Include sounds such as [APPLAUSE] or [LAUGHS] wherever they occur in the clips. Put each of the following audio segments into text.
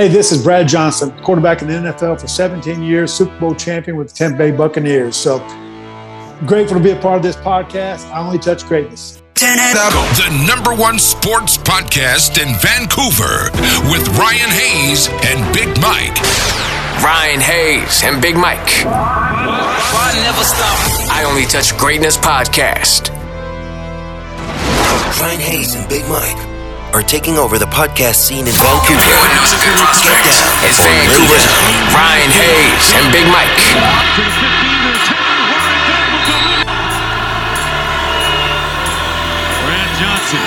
Hey, this is Brad Johnson, quarterback in the NFL for 17 years, Super Bowl champion with the Tampa Bay Buccaneers. So grateful to be a part of this podcast. I only touch greatness. The number one sports podcast in Vancouver with Ryan Hayes and Big Mike. Ryan Hayes and Big Mike. never stop. I Only Touch Greatness podcast. Ryan Hayes and Big Mike are taking over the podcast scene in Vancouver. Everyone knows good prospect. It's or lay Vancouver's down. Ryan Hayes and Big Mike. Brad Johnson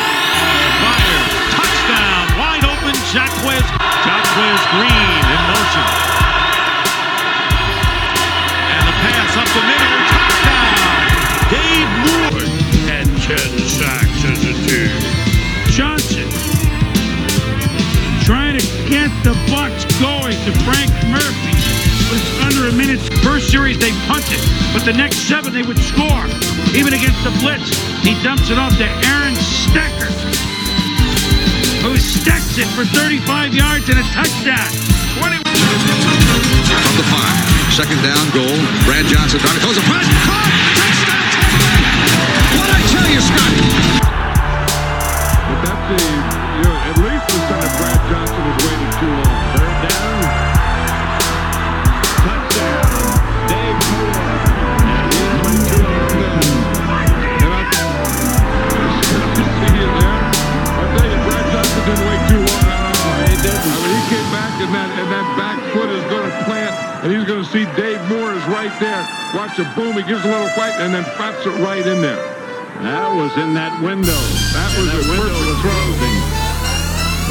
fires, touchdown, wide open, Jacquez, Jacquez Green the Bucs going to Frank Murphy. But it's under a minute. First series they punted, but the next seven they would score. Even against the blitz, he dumps it off to Aaron Stecker, who stacks it for 35 yards and a touchdown. 21. From the five. Second down goal. Brad Johnson trying to close the press. Caught! Touchdown! What I tell you, Scott? But that's the, you know, at least the sign Brad Johnson and that, and that back foot is going to plant and he's going to see Dave Moore is right there. Watch a boom. He gives a little fight and then faps it right in there. That was in that window. That was a perfect throw.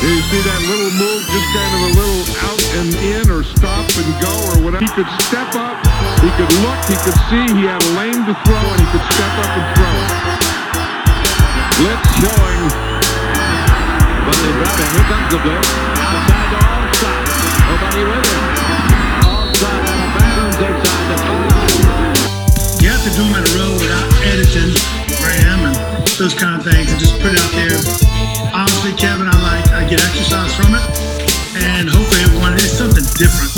You see that little move, just kind of a little out and in or stop and go or whatever. He could step up, he could look, he could see, he had a lane to throw, and he could step up and throw it. Blitz showing. But they it. Here comes the blitz. Outside to You have to do them in a row without editing, Graham, and those kind of things, and just put it out there. Honestly, Kevin, I like I get exercise from it, and hopefully everyone it's something different.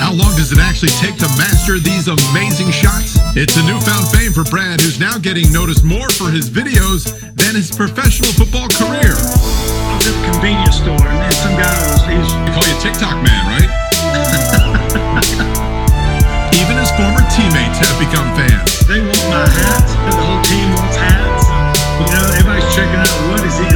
How long does it actually take to master these amazing shots? It's a newfound fame for Brad, who's now getting noticed more for his videos than his professional football career. The convenience store, and then some guy was he's They call you TikTok man, right? [LAUGHS] Even his former teammates have become fans. they want my hat. The whole team wants hats. You know, everybody's checking out what is he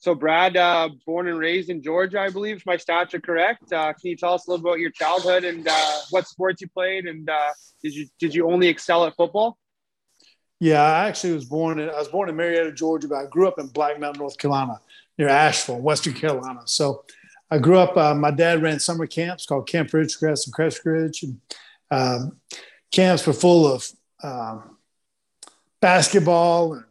So, Brad, uh, born and raised in Georgia, I believe, if my stats are correct. Uh, can you tell us a little about your childhood and uh, what sports you played? And uh, did you did you only excel at football? Yeah, I actually was born in I was born in Marietta, Georgia, but I grew up in Black Mountain, North Carolina, near Asheville, Western Carolina. So I grew up. Uh, my dad ran summer camps called Camp Ridgecrest and Crest Ridge, and um, camps were full of um, basketball and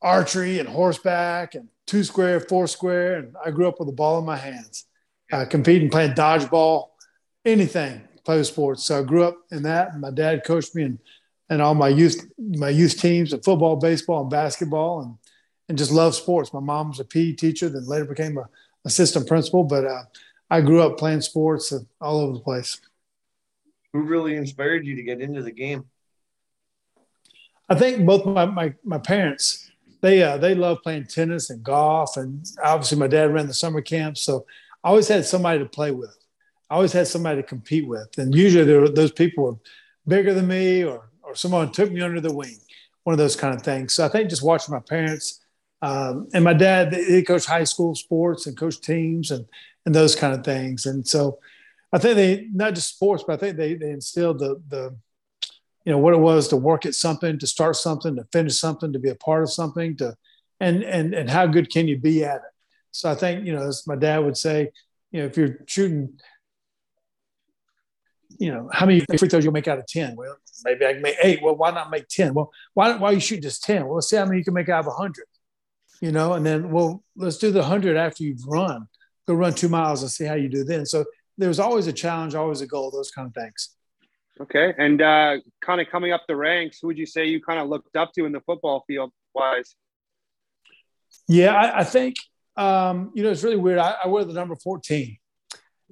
archery and horseback and two square, four square, and I grew up with a ball in my hands, uh, competing, playing dodgeball, anything, play sports. So I grew up in that. And my dad coached me and and all my youth my youth teams of football, baseball, and basketball, and and just love sports. My mom was a PE teacher, then later became a assistant principal. But uh, I grew up playing sports all over the place. Who really inspired you to get into the game? I think both my my, my parents they uh, they love playing tennis and golf, and obviously my dad ran the summer camp, so I always had somebody to play with. I always had somebody to compete with, and usually were, those people were bigger than me, or or someone took me under the wing, one of those kind of things. So I think just watching my parents um, and my dad, he coached high school sports and coached teams and and those kind of things, and so I think they not just sports, but I think they they instilled the the you know what it was to work at something, to start something, to finish something, to be a part of something, to and and and how good can you be at it? So I think you know, as my dad would say, you know, if you're shooting, you know, how many free throws you'll make out of ten? Well, maybe I can make eight. Well, why not make ten? Well, why why are you shooting just ten? Well, let's see how many you can make out of hundred. you know, and then, well, let's do the 100 after you've run. Go run two miles and see how you do then. So there's always a challenge, always a goal, those kind of things. Okay. And uh, kind of coming up the ranks, who would you say you kind of looked up to in the football field wise? Yeah, I, I think, um, you know, it's really weird. I, I wear the number 14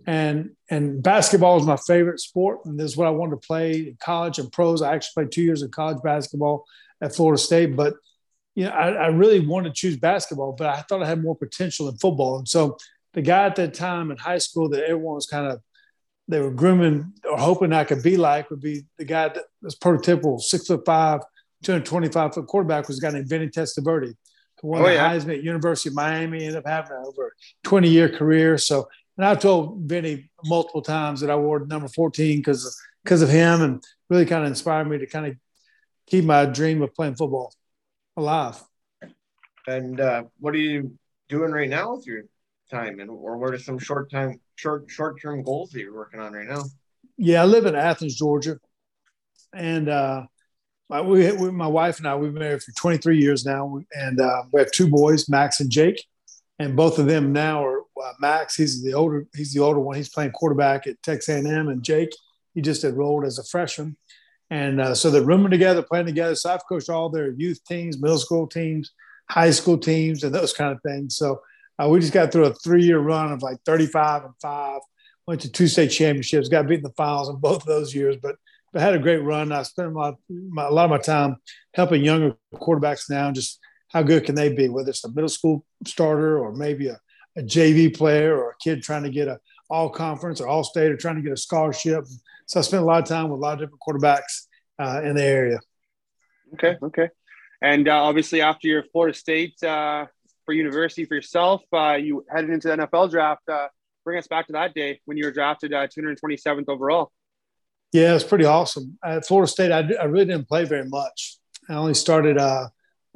and and basketball is my favorite sport and this is what i wanted to play in college and pros i actually played two years of college basketball at florida state but you know I, I, really wanted to choose basketball but i thought i had more potential in football and so the guy at that time in high school that everyone was kind of they were grooming or hoping i could be like would be the guy that was prototypical six foot five 225 foot quarterback was a guy named vinny testaverde who won oh, the yeah. heisman at university of miami ended up having an over 20 year career so and I've told Vinny multiple times that I wore number 14 because because of him and really kind of inspired me to kind of keep my dream of playing football alive. And uh, what are you doing right now with your time and or what are some short time short short term goals that you're working on right now? Yeah, I live in Athens, Georgia. And uh, my, we, my wife and I, we've been married for 23 years now. And uh, we have two boys, Max and Jake. And both of them now are uh, Max, he's the older he's the older one. He's playing quarterback at Texas A&M, and Jake, he just enrolled as a freshman. And uh, so they're rooming together, playing together. So I've coached all their youth teams, middle school teams, high school teams, and those kind of things. So uh, we just got through a three-year run of like 35 and five. Went to two state championships, got beat in the finals in both of those years, but but had a great run. I spent lot, my, a lot of my time helping younger quarterbacks now, just how good can they be, whether it's a middle school starter or maybe a a JV player or a kid trying to get a all conference or all state or trying to get a scholarship. So I spent a lot of time with a lot of different quarterbacks uh, in the area. Okay. Okay. And uh, obviously after your Florida State uh, for university for yourself, uh, you headed into the NFL draft. Uh, bring us back to that day when you were drafted 227th uh, overall. Yeah, it's pretty awesome. At Florida State, I, I really didn't play very much. I only started uh,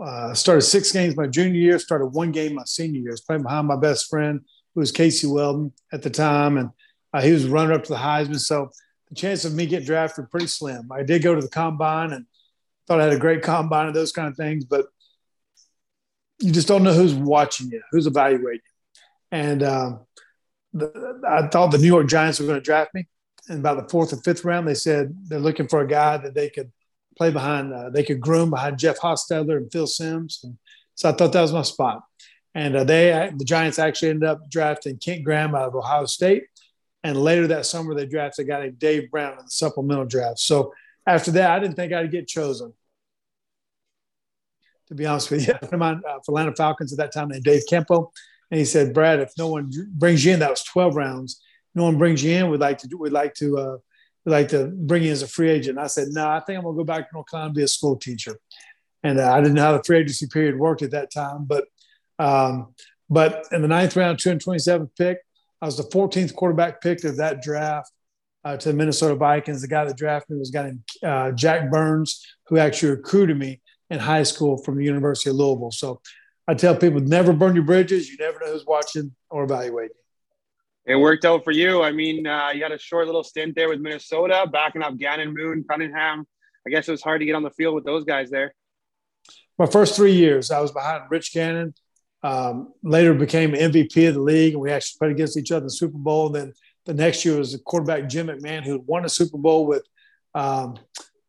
uh, started six games my junior year, started one game my senior year. I was playing behind my best friend, who was Casey Weldon at the time, and uh, he was runner up to the Heisman. So the chance of me getting drafted pretty slim. I did go to the combine and thought I had a great combine and those kind of things, but you just don't know who's watching you, who's evaluating you. And um, the, I thought the New York Giants were going to draft me. And by the fourth or fifth round, they said they're looking for a guy that they could play behind, uh, they could groom behind Jeff Hostetler and Phil Simms. And so I thought that was my spot. And uh, they, the Giants actually ended up drafting Kent Graham out of Ohio State. And later that summer, they drafted a guy named Dave Brown in the supplemental draft. So after that, I didn't think I'd get chosen. To be honest with you, [LAUGHS] I'm on uh, Atlanta Falcons at that time named Dave Kempo, and he said, "Brad, if no one brings you in, that was 12 rounds. No one brings you in. We'd like to do. We'd like to uh, like to bring you as a free agent. I said, no, I think I'm gonna go back to North Carolina and be a school teacher. And uh, I didn't know how the free agency period worked at that time, but um, but in the ninth round, 227th pick, I was the 14th quarterback pick of that draft uh, to the Minnesota Vikings. The guy that drafted me was a guy named uh, Jack Burns, who actually recruited me in high school from the University of Louisville. So I tell people, never burn your bridges. You never know who's watching or evaluating it worked out for you. I mean, uh, you had a short little stint there with Minnesota, backing up Gannon Moon, Cunningham. I guess it was hard to get on the field with those guys there. My first three years, I was behind Rich Gannon. Um, later became MVP of the league, and we actually played against each other in the Super Bowl. And then the next year was the quarterback Jim McMahon, who won a Super Bowl with um,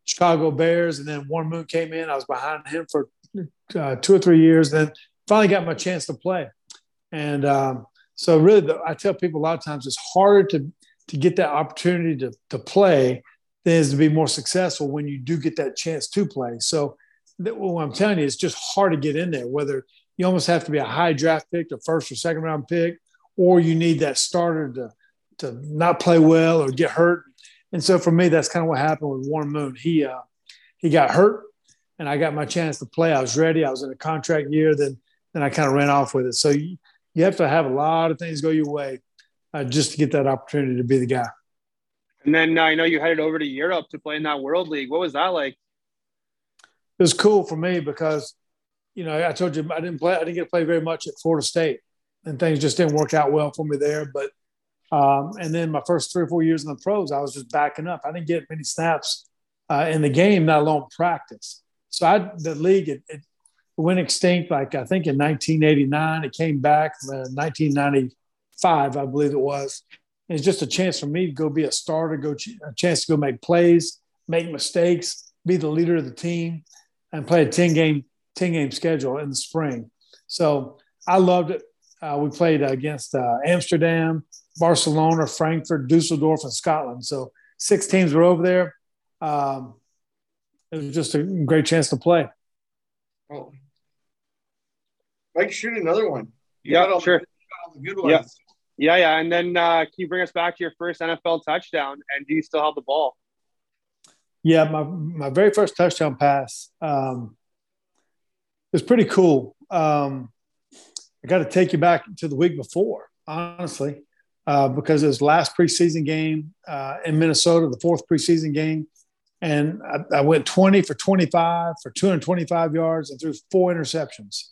Chicago Bears. And then Warren Moon came in. I was behind him for uh, two or three years. Then finally got my chance to play. And um, so really, the, I tell people a lot of times it's harder to to get that opportunity to to play than is to be more successful when you do get that chance to play. So that, what I'm telling you, it's just hard to get in there. Whether you almost have to be a high draft pick, a first or second round pick, or you need that starter to to not play well or get hurt. And so for me, that's kind of what happened with Warren Moon. He uh, he got hurt, and I got my chance to play. I was ready. I was in a contract year. Then then I kind of ran off with it. So you, you have to have a lot of things go your way uh, just to get that opportunity to be the guy. And then uh, I know you headed over to Europe to play in that World League. What was that like? It was cool for me because, you know, I told you I didn't play. I didn't get to play very much at Florida State, and things just didn't work out well for me there. But um, and then my first three or four years in the pros, I was just backing up. I didn't get many snaps uh, in the game, not alone practice. So I, the league, it, it went extinct like I think in 1989. It came back in 1995, I believe it was. It's just a chance for me to go be a starter, go ch- a chance to go make plays, make mistakes, be the leader of the team, and play a 10 game 10 game schedule in the spring. So I loved it. Uh, we played against uh, Amsterdam, Barcelona, Frankfurt, Dusseldorf, and Scotland. So six teams were over there. Um, it was just a great chance to play. Oh. Mike, shoot another one. You Yeah, all sure. The, all the good ones. Yeah. Yeah, yeah. And then uh, can you bring us back to your first NFL touchdown? And do you still have the ball? Yeah, my my very first touchdown pass um, was pretty cool. Um, I got to take you back to the week before, honestly, uh, because it was last preseason game uh, in Minnesota, the fourth preseason game, and I, I went 20 for 25 for 225 yards and threw four interceptions,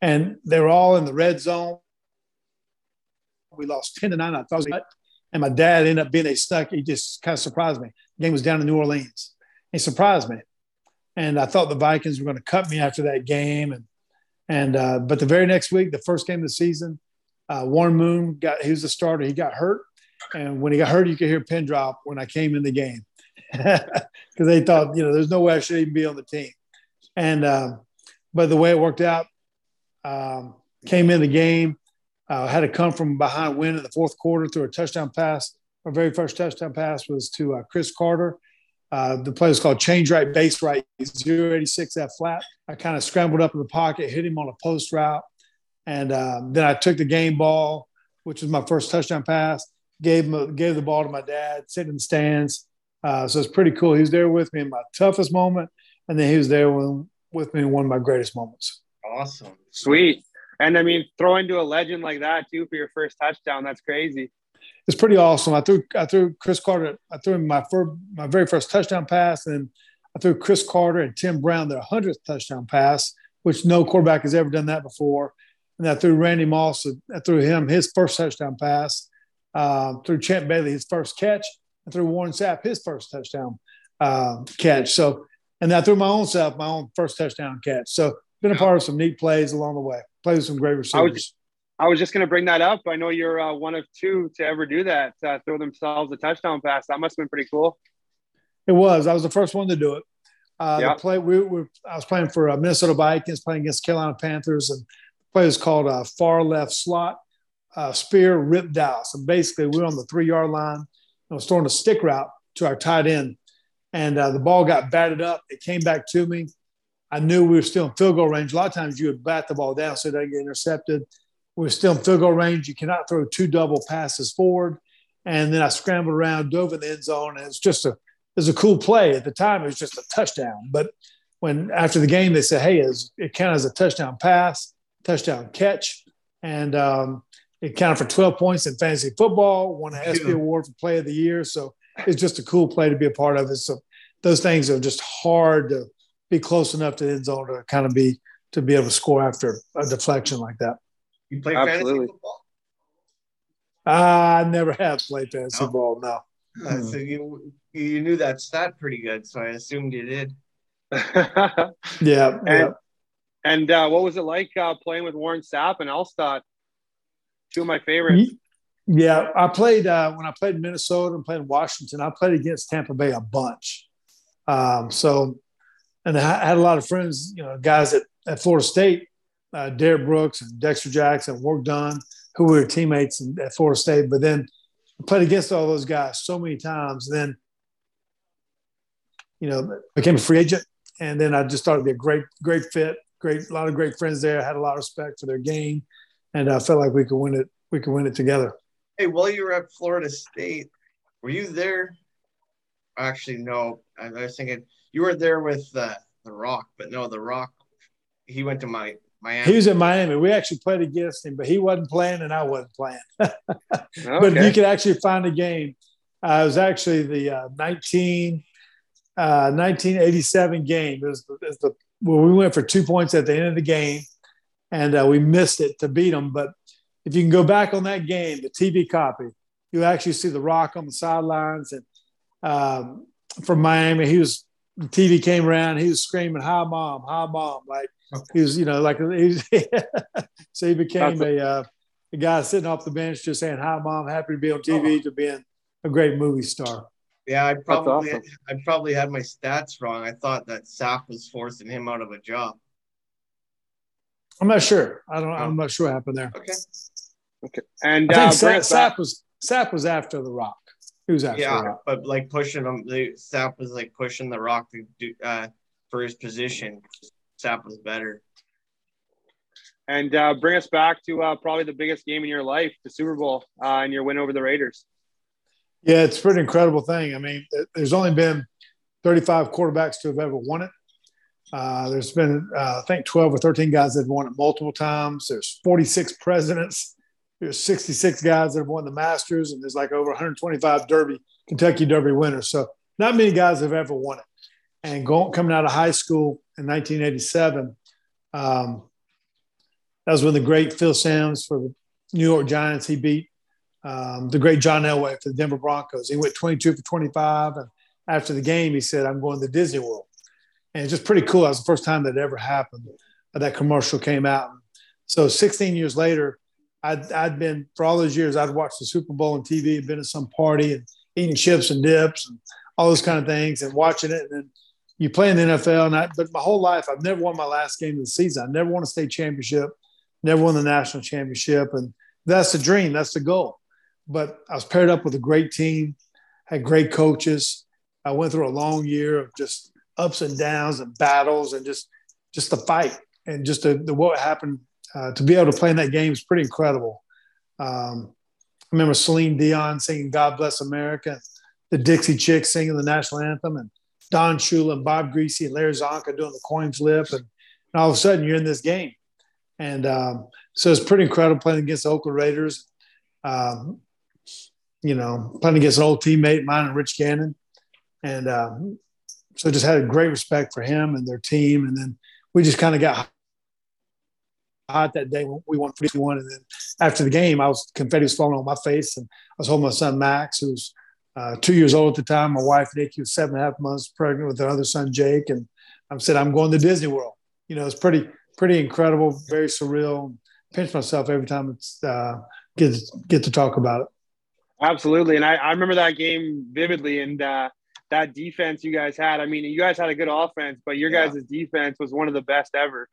and they were all in the red zone. We lost 10 to 9. I thought, was- and my dad ended up being a stuck. He just kind of surprised me. The game was down in New Orleans. He surprised me, and I thought the Vikings were going to cut me after that game. And and uh, but the very next week, the first game of the season, uh, Warren Moon got he was the starter. He got hurt, and when he got hurt, you could hear a pin drop when I came in the game [LAUGHS] because they thought you know there's no way I should even be on the team. And um, but the way it worked out, um, came in the game, uh, had to come from behind win in the fourth quarter through a touchdown pass. Our very first touchdown pass was to uh, Cris Carter. Uh, the play was called change right, base right, 086 F flat. I kind of scrambled up in the pocket, hit him on a post route. And um, then I took the game ball, which was my first touchdown pass, gave, him, gave the ball to my dad, sitting in the stands. Uh, so it's pretty cool. He was there with me in my toughest moment. And then he was there when, with me in one of my greatest moments. Awesome. Sweet. And I mean, throwing to a legend like that too for your first touchdown, that's crazy. it's pretty awesome. I threw I threw Cris Carter. I threw him my first, my very first touchdown pass, and I threw Cris Carter and Tim Brown their hundredth touchdown pass, which no quarterback has ever done that before. And I threw Randy Moss. I threw him his first touchdown pass. Um, threw Champ Bailey his first catch, and threw Warren Sapp his first touchdown um, catch. So, and I threw my own self my own first touchdown catch. So, been a part of some neat plays along the way. Played with some great receivers. I was just going to bring that up. I know you're uh, one of two to ever do that, uh, throw themselves a touchdown pass. That must have been pretty cool. It was. I was the first one to do it. Uh, Yeah. The play we were. I was playing for uh, Minnesota Vikings, playing against Carolina Panthers, and was called a far left slot uh, spear rip douse. And basically, we were on the three yard line and was throwing a stick route to our tight end, and uh, the ball got batted up. It came back to me. I knew we were still in field goal range. A lot of times you would bat the ball down so it doesn't get intercepted. We were still in field goal range. You cannot throw two double passes forward. And then I scrambled around, dove in the end zone, and it's just a it was a cool play. At the time, it was just a touchdown. But when after the game, they said, "Hey, it's- it counted as a touchdown pass, touchdown catch, and um, it counted for 12 points in fantasy football. Won an SP award for Play of the Year. So it's just a cool play to be a part of. It. So those things are just hard to be close enough to the end zone to kind of be to be able to score after a deflection like that. You play Absolutely. fantasy football? I never have played fantasy No. ball. No. Uh, so you you knew that stat pretty good, so I assumed you did. [LAUGHS] Yeah. yeah. And uh, what was it like uh, playing with Warren Sapp and Alstott? Two of my favorites. Yeah, I played uh, when I played in Minnesota and played in Washington. I played against Tampa Bay a bunch. Um, so, and I had a lot of friends, you know, guys at, at Florida State, uh, Derrick Brooks and Dexter Jackson, Warrick Dunn, who were teammates in, at Florida State. But then I played against all those guys so many times. Then, you know, became a free agent, and then I just thought it'd be a great, great fit. Great, a lot of great friends there. I had a lot of respect for their game, and I felt like we could win it. We could win it together. Hey, while you were at Florida State, were you there? Actually, no. I, I was thinking you were there with uh, the Rock, but no, the Rock. He went to my Miami. He was in Miami. We actually played against him, but he wasn't playing and I wasn't playing. [LAUGHS] But you could actually find a game, uh, it was actually the uh, 19, uh, 1987 game. It was, it was the, where we went for two points at the end of the game, and uh, we missed it to beat them. But if you can go back on that game, the TV copy, you actually see the Rock on the sidelines and um, from Miami. He was the TV came around. He was screaming, "Hi, mom! Hi, mom!" Like he was, you know, like he was, [LAUGHS] so he became a uh, a guy sitting off the bench just saying, "Hi, mom! Happy to be on TV." To being a great movie star. Yeah, I probably awesome. I probably had my stats wrong. I thought that Sapp was forcing him out of a job. I'm not sure. I don't. I'm not sure what happened there. Okay. Okay. And I uh, think bring Sapp, Sapp was Sapp was after the Rock. He was after the Rock. but like pushing him, the Sapp was like pushing the Rock to do uh, for his position. Sapp was better. and uh, bring us back to uh, probably the biggest game in your life, the Super Bowl, uh, and your win over the Raiders. Yeah, it's pretty incredible thing. I mean, there's only been 35 quarterbacks to have ever won it. Uh, there's been, uh, I think, 12 or 13 guys that have won it multiple times. There's 46 presidents. There's 66 guys that have won the Masters, and there's like over 125 Derby, Kentucky Derby winners. So not many guys have ever won it. And going coming out of high school in 1987, um, that was when the great Phil Simms for the New York Giants he beat um, the great John Elway for the Denver Broncos. He went 22 for 25, and after the game, he said, "I'm going to Disney World," and it's just pretty cool. That was the first time that ever happened. uh, That commercial came out. So 16 years later, I'd, I'd been for all those years. I'd watched the Super Bowl on TV, been at some party, and eating chips and dips and all those kind of things, and watching it. And then you play in the NFL, and I, but my whole life, I've never won my last game of the season. I never won a state championship, never won the national championship, and that's the dream. That's the goal but I was paired up with a great team, had great coaches. I went through a long year of just ups and downs and battles and just just the fight and just the, the what happened uh, to be able to play in that game is pretty incredible. Um, I remember Celine Dion singing "God Bless America," the Dixie Chicks singing the national anthem, and Don Shula and Bob Griese and Larry Csonka doing the coin flip, and, and all of a sudden you're in this game, and um, so it's pretty incredible playing against the Oakland Raiders. Um, you know, playing against an old teammate mine, and Rich Gannon. And um, so just had a great respect for him and their team. And then we just kind of got hot that day. when We won 51. And then after the game, I was confetti was falling on my face. And I was holding my son, Max, who was uh, two years old at the time. My wife, Nikki, was seven and a half months pregnant with their other son, Jake. And I said, I'm going to Disney World. You know, it's pretty, pretty incredible, very surreal. Pinch myself every time it's uh, get, get to talk about it. Absolutely. And I, I remember that game vividly and uh, that defense you guys had. I mean, you guys had a good offense, but your Yeah. guys' defense was one of the best ever.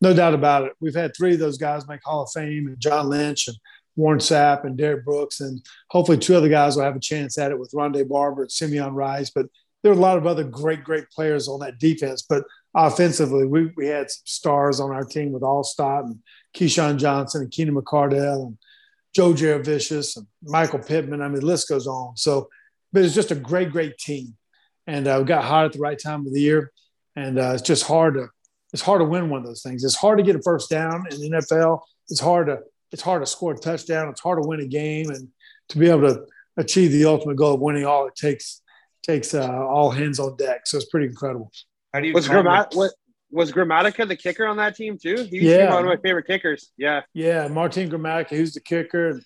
No doubt about it. We've had three of those guys make Hall of Fame, and John Lynch and Warren Sapp and Derrick Brooks, and hopefully two other guys will have a chance at it with Rondé Barber and Simeon Rice. But there are a lot of other great, great players on that defense. But offensively, we, we had some stars on our team with Alstott and Keyshawn Johnson and Keenan McCardell and Joe Jurevicius and Michael Pittman. I mean, the list goes on. So, but it's just a great, great team. And uh, we got hot at the right time of the year. And uh, it's just hard to it's hard to win one of those things. It's hard to get a first down in the NFL. It's hard to it's hard to score a touchdown. It's hard to win a game, and to be able to achieve the ultimate goal of winning all it takes takes uh, all hands on deck. So it's pretty incredible. How do you Was find Grammat what was Grammatica the kicker on that team too? He used to be Yeah. one of my favorite kickers. Yeah. Yeah, Martin Grammatica, who's the kicker, and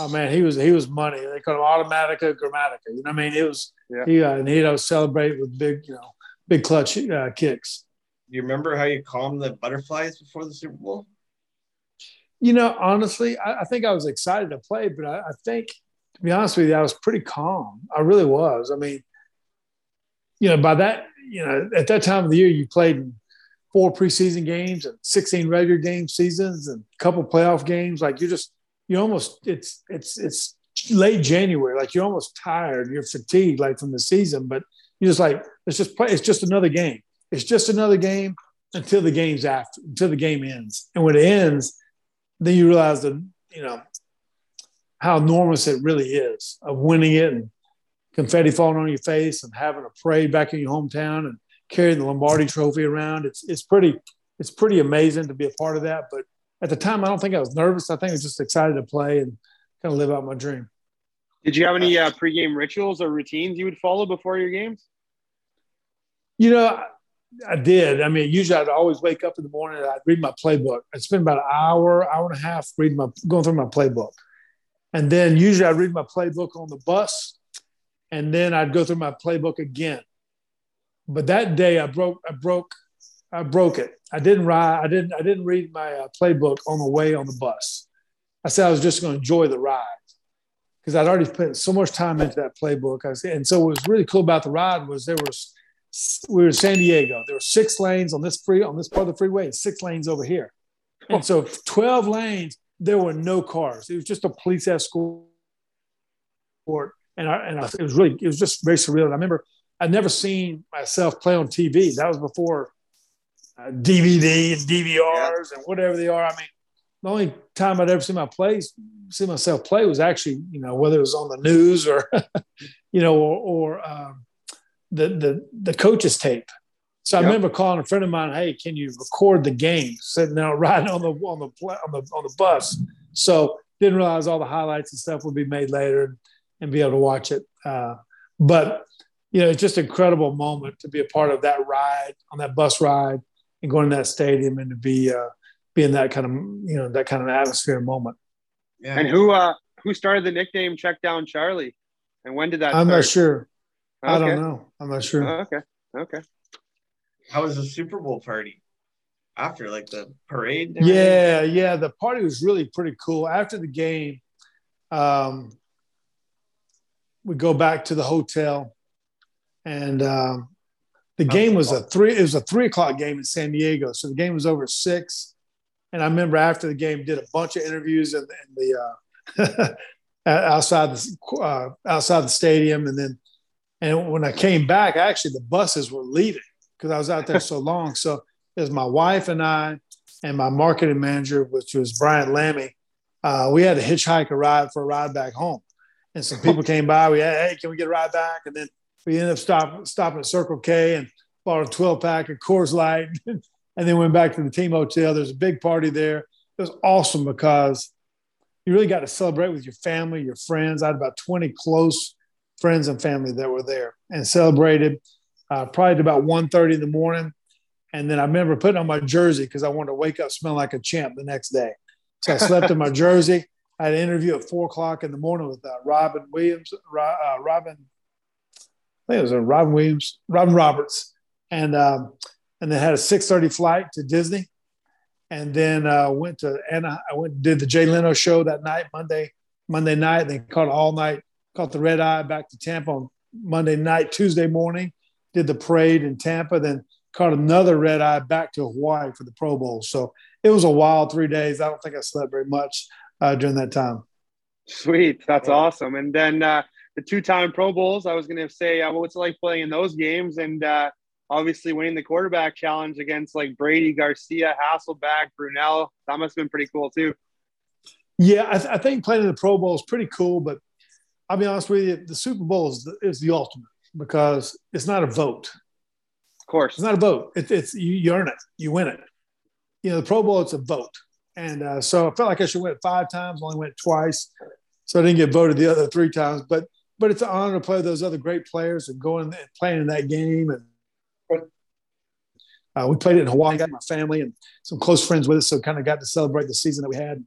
oh man, he was he was money. They call him Automatica Grammatica. You know what I mean? It was Yeah. he uh, and he'd always celebrate with big you know big clutch uh, kicks. Do you remember how you calmed the butterflies before the Super Bowl? You know, honestly, I, I think I was excited to play, but I, I think, to be honest with you, I was pretty calm. I really was. I mean, you know, by that, you know, at that time of the year, you played in four preseason games and 16 regular game seasons and a couple playoff games. Like you just, you almost, it's, it's, it's late January. Like you're almost tired. You're fatigued, like from the season, but you're just like, it's just play. It's just another game. It's just another game until the game's after, until the game ends. And when it ends, then you realize that you know how enormous it really is of winning it and confetti falling on your face and having a parade back in your hometown and carrying the Lombardi Trophy around. It's it's pretty it's pretty amazing to be a part of that. But at the time, I don't think I was nervous. I think I was just excited to play and kind of live out my dream. Did you have any uh, pregame rituals or routines you would follow before your games? You know, I, I did. I mean, usually I'd always wake up in the morning and I'd read my playbook. I'd spend about an hour, hour and a half reading my going through my playbook. And then usually I'd read my playbook on the bus. And then I'd go through my playbook again. But that day I broke I broke I broke it. I didn't ride. I didn't I didn't read my uh, playbook on the way on the bus. I said I was just going to enjoy the ride because I'd already put so much time into that playbook. I said, and so what was really cool about the ride was there was we were in San Diego. There were six lanes on this free on this part of the freeway, and six lanes over here. And so 12 lanes, there were no cars. It was just a police escort. And, I, and I, it was really, it was just very surreal. And I remember I'd never seen myself play on TV. That was before uh, DVD and DVRs and whatever they are. I mean, the only time I'd ever seen my plays, see myself play was actually, you know, whether it was on the news or, [LAUGHS] you know, or, or um, the, the, the coach's tape. So yep. I remember calling a friend of mine, "Hey, can you record the game?" Sitting there [LAUGHS] riding on the on the on the on the bus. So didn't realize all the highlights and stuff would be made later and, and be able to watch it. Uh, but you know, it's just an incredible moment to be a part of that ride on that bus ride and going to that stadium and to be uh, be in that kind of you know that kind of atmosphere and moment. Yeah. And who uh who started the nickname Check Down Charlie? And when did that? I'm start? not sure. Okay. I don't know. I'm not sure. Oh, okay. Okay. How was the Super Bowl party after, like the parade? Yeah, yeah. The party was really pretty cool. After the game, um, we go back to the hotel, and um, the game was a three. It was a three o'clock game in San Diego, so the game was over six. And I remember after the game, did a bunch of interviews in, in the uh, [LAUGHS] outside the uh, outside the stadium, and then and when I came back, actually the buses were leaving because I was out there so long. So it was my wife and I and my marketing manager, which was Brian Lammy. Uh, we had to hitchhike a ride for a ride back home. And some people [LAUGHS] came by. We had, hey, can we get a ride back? And then we ended up stopping stopping at Circle K and bought a 12 pack of Coors Light, [LAUGHS] and then went back to the team hotel. There's a big party there. It was awesome because you really got to celebrate with your family, your friends. I had about 20 close friends and family that were there and celebrated uh, probably about 1.30 in the morning. And then I remember putting on my jersey because I wanted to wake up smelling like a champ the next day. So I slept in my [LAUGHS] jersey. I had an interview at four o'clock in the morning with uh, Robin Williams, uh, Robin, I think it was a Robin Williams, Robin Roberts, and um, and then had a six thirty flight to Disney, and then uh, went to and I went did the Jay Leno show that night Monday Monday night. Then caught all night, caught the red eye back to Tampa on Monday night, Tuesday morning, did the parade in Tampa, then caught another red eye back to Hawaii for the Pro Bowl. So it was a wild three days. I don't think I slept very much uh, during that time. Sweet, that's yeah. awesome. And then uh, the two-time Pro Bowls. I was going to say, uh, what's it like playing in those games? And uh, obviously winning the quarterback challenge against like Brady, Garcia, Hasselbeck, Brunell. That must have been pretty cool too. Yeah, I, th- I think playing in the Pro Bowl is pretty cool, but I'll be honest with you, the Super Bowl is the, is the ultimate because it's not a vote. Of course, it's not a vote. It, it's you, you, earn it, you win it. You know, the Pro Bowl it's a vote, and uh, so I felt like I should win five times. Only went twice, so I didn't get voted the other three times. But but it's an honor to play those other great players and going and playing in that game. And uh, we played it in Hawaii. Got my family and some close friends with us, so kind of got to celebrate the season that we had.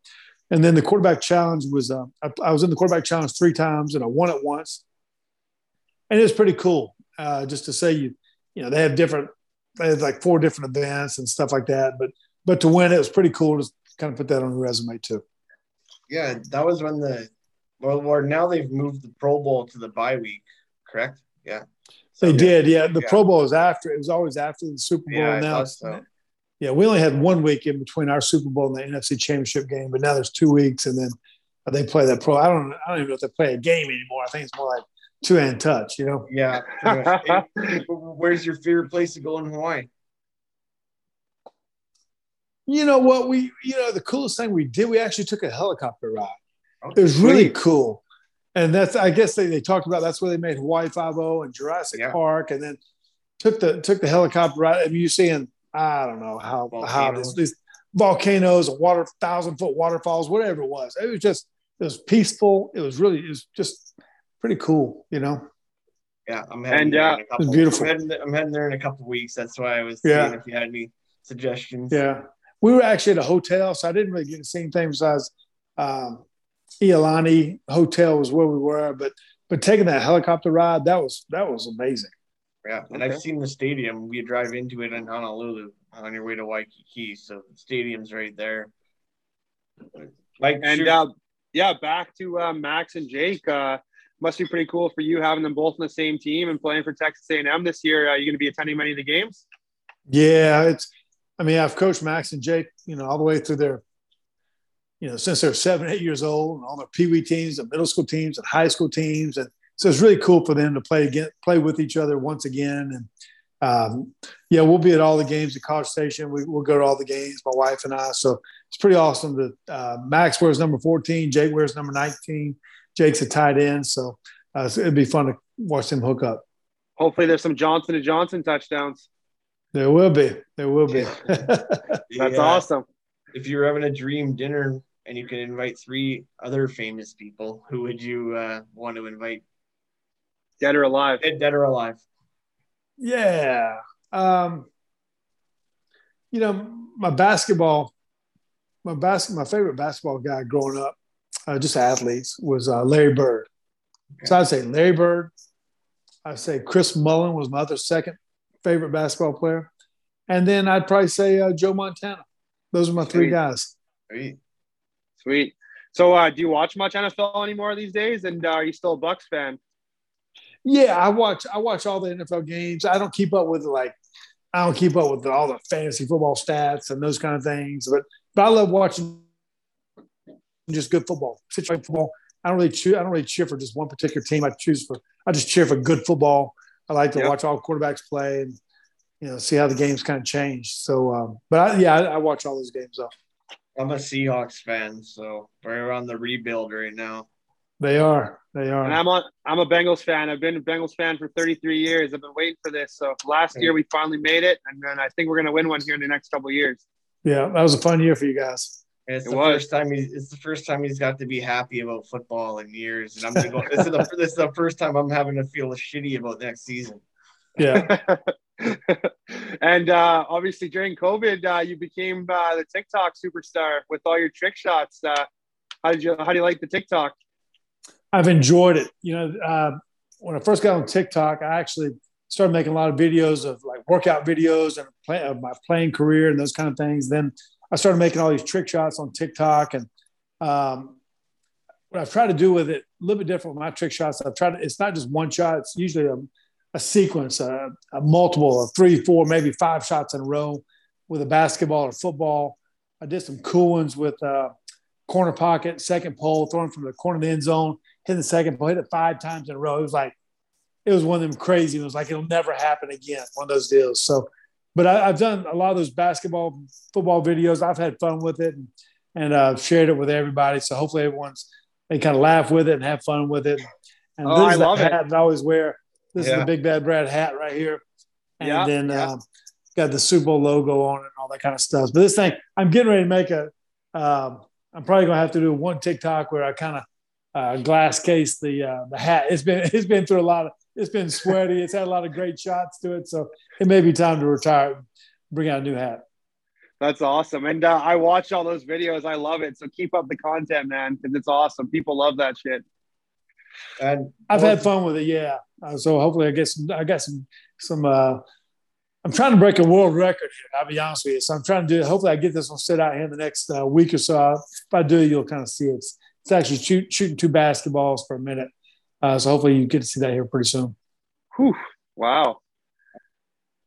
And then the quarterback challenge was uh, I, was in the quarterback challenge three times and I won it once and it was pretty cool uh, just to say you you know they have different they have like four different events and stuff like that but but to win it was pretty cool to kind of put that on your resume too yeah that was when the well or now they've moved the pro bowl to the bye week correct yeah so, they yeah. did yeah the yeah. pro bowl was after it was always after the super bowl yeah, now so. yeah we only had one week in between our super bowl and the nfc championship game but now there's two weeks and then they play that pro i don't i don't even know if they play a game anymore i think it's more like two hand touch, you know? Yeah. Where's your favorite place to go in Hawaii? You know what? We, you know, the coolest thing we did, we actually took a helicopter ride. Oh, it was really cool. And that's, I guess they, they talked about that's where they made Hawaii Five O and Jurassic yeah. Park, and then took the took the helicopter ride. I mean, you seeing, I don't know how volcanoes. how this, these volcanoes, water, thousand foot waterfalls, whatever it was. It was just it was peaceful. It was really it was just pretty cool, you know. Yeah, I'm heading and, there uh, in a couple. beautiful. I'm heading, I'm heading, there in a couple weeks. That's why I was yeah. seeing if you had any suggestions. Yeah, we were actually at a hotel, so I didn't really get to see anything besides um, Iolani Hotel was where we were, but but taking that helicopter ride that was that was amazing. Yeah, and Okay. I've seen the stadium. We drive into it in Honolulu on your way to Waikiki, so the stadium's right there. Like And shoot- uh, yeah, back to uh, Max and Jake. Uh, must be pretty cool for you having them both in the same team and playing for Texas A&M this year. Are you going to be attending many of the games? Yeah, it's. I mean, I've coached Max and Jake, you know, all the way through their, you know, since they're seven, eight years old, and all their pee wee teams, and middle school teams, and high school teams, and so it's really cool for them to play again, play with each other once again. And um, yeah, we'll be at all the games at College Station. We, we'll go to all the games, my wife and I. So it's pretty awesome that uh, Max wears number fourteen, Jake wears number nineteen. Jake's a tight end, so, uh, so it'd be fun to watch them hook up. Hopefully, there's some Johnson and Johnson touchdowns. There will be. There will be. [LAUGHS] That's Yeah. awesome. if you're having a dream dinner and you can invite three other famous people, who would you uh, want to invite? Dead or alive? Dead, dead or alive? Yeah. Um, you know, my basketball, my bas- my favorite basketball guy growing up, uh, just athletes, was uh, Larry Bird. So I'd say Larry Bird. I'd say Chris Mullin was my other second favorite basketball player. And then I'd probably say uh, Joe Montana. Those are my three Sweet. guys. Right. Sweet. So, uh, do you watch much NFL anymore these days? And uh, are you still a Bucs fan? Yeah, I watch. I watch all the NFL games. I don't keep up with like, I don't keep up with all the fantasy football stats and those kind of things. But but I love watching just good football, situational football. I don't really cheer. I don't really cheer for just one particular team. I choose for. I just cheer for good football. I like to Yeah. watch all quarterbacks play and you know see how the games kind of change. So, um, but I, yeah, I, I watch all those games though. I'm a Seahawks fan, so we're on the rebuild right now. They are. They are. And are. I'm on. I'm a Bengals fan. I've been a Bengals fan for 33 years. I've been waiting for this. So last year we finally made it, and then I think we're gonna win one here in the next couple of years. Yeah, that was a fun year for you guys. And it's It the was. first time he's it's the first time he's got to be happy about football in years. And I'm gonna go, this is the [LAUGHS] this is the first time I'm having to feel shitty about next season. Yeah. [LAUGHS] [LAUGHS] and uh, obviously during COVID, uh, you became uh, the TikTok superstar with all your trick shots. Uh, how did you How do you like the TikTok? I've enjoyed it. You know, uh, when I first got on TikTok, I actually started making a lot of videos of like workout videos and play, of my playing career and those kind of things. Then I started making all these trick shots on TikTok, and um, what I've tried to do with it a little bit different with my trick shots. I've tried. To, it's not just one shot. It's usually a, a sequence, a, a multiple of three, four, maybe five shots in a row with a basketball or football. I did some cool ones with uh, corner pocket, second pole, throwing from the corner of the end zone, hitting the second pole, hit it five times in a row. It was like, it was one of them crazy. It was like, it'll never happen again. One of those deals. So, but I, I've done a lot of those basketball, football videos. I've had fun with it and, and uh, shared it with everybody. So hopefully everyone's, they kind of laugh with it and have fun with it. And Oh, this I is love it. hat that I always wear. This is the Big Bad Brad hat right here. And Yeah, then yeah. um, got the Super Bowl logo on it and all that kind of stuff. But this thing, I'm getting ready to make a, um, I'm probably going to have to do one TikTok where I kind of uh, glass case the uh, the hat. It's been [LAUGHS] it's been through a lot of it's been sweaty. It's had a lot of great shots to it, so it may be time to retire, and bring out a new hat. That's awesome. And uh, I watch all those videos. I love it. So keep up the content, man, because it's awesome. People love that shit. And I've had fun with it, yeah. Uh, so hopefully I get some. I got some some. Uh, I'm trying to break a world record here. I'll be honest with you. So I'm trying to do. Hopefully I get this one set out here in the next uh, week or so. If I do, you'll kind of see it. It's, it's actually shoot, shooting two basketballs for a minute. Uh, so hopefully you get to see that here pretty soon. Whew. Wow.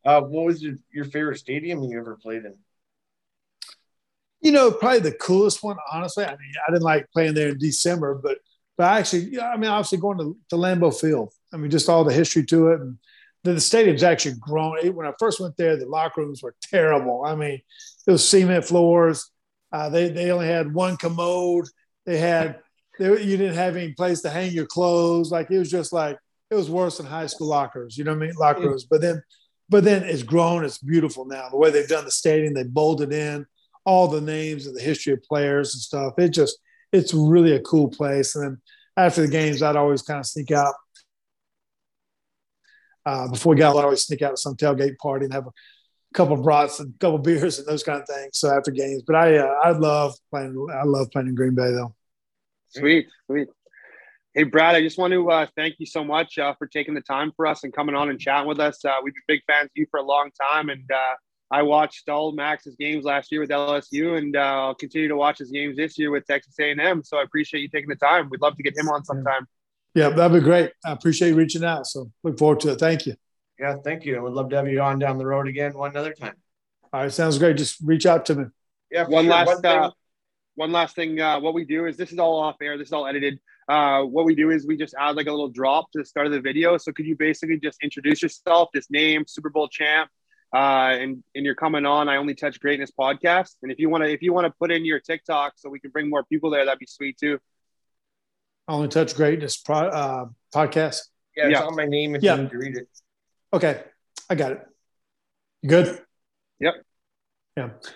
uh, what was your, your favorite stadium you ever played in? you know, probably the coolest one, honestly. I mean, I didn't like playing there in December, but but I actually, I mean, obviously going to, to Lambeau Field. I mean, just all the history to it, and the, the stadium's actually grown. When I first went there, the locker rooms were terrible. I mean, it was cement floors. Uh, they they only had one commode. They had they, you didn't have any place to hang your clothes. Like it was just like it was worse than high school lockers. You know what I mean? Locker rooms. But then, but then it's grown. It's beautiful now. The way they've done the stadium, they bolted in all the names and the history of players and stuff. It just it's really a cool place. And then after the games, I'd always kind of sneak out. Uh, before we got, I'd always sneak out to some tailgate party and have a couple of brats and a couple of [LAUGHS] beers and those kind of things. So after games, but I uh, I love playing. I love playing in Green Bay though. Sweet, sweet. Hey, Brad, I just want to uh, thank you so much uh, for taking the time for us and coming on and chatting with us. Uh, we've been big fans of you for a long time, and uh, I watched all Max's games last year with LSU, and uh, I'll continue to watch his games this year with Texas A&M. So I appreciate you taking the time. We'd love to get him on sometime. Yeah, that'd be great. I appreciate you reaching out. So look forward to it. Thank you. Yeah, thank you. And we'd love to have you on down the road again one other time. All right, sounds great. Just reach out to me. Yeah, one sure. last One thing- uh, one last thing. Uh, what we do is this is all off air. This is all edited. Uh, what we do is we just add like a little drop to the start of the video. So could you basically just introduce yourself, just name, Super Bowl champ, uh, and and you're coming on. I only touch greatness podcast. And if you want to, if you want to put in your TikTok so we can bring more people there, that'd be sweet too. Only Touch Greatness pro, uh, podcast. yeah, it's yeah. on my name if Yeah. you need to read it. Okay, I got it. You good? Yep. Yeah.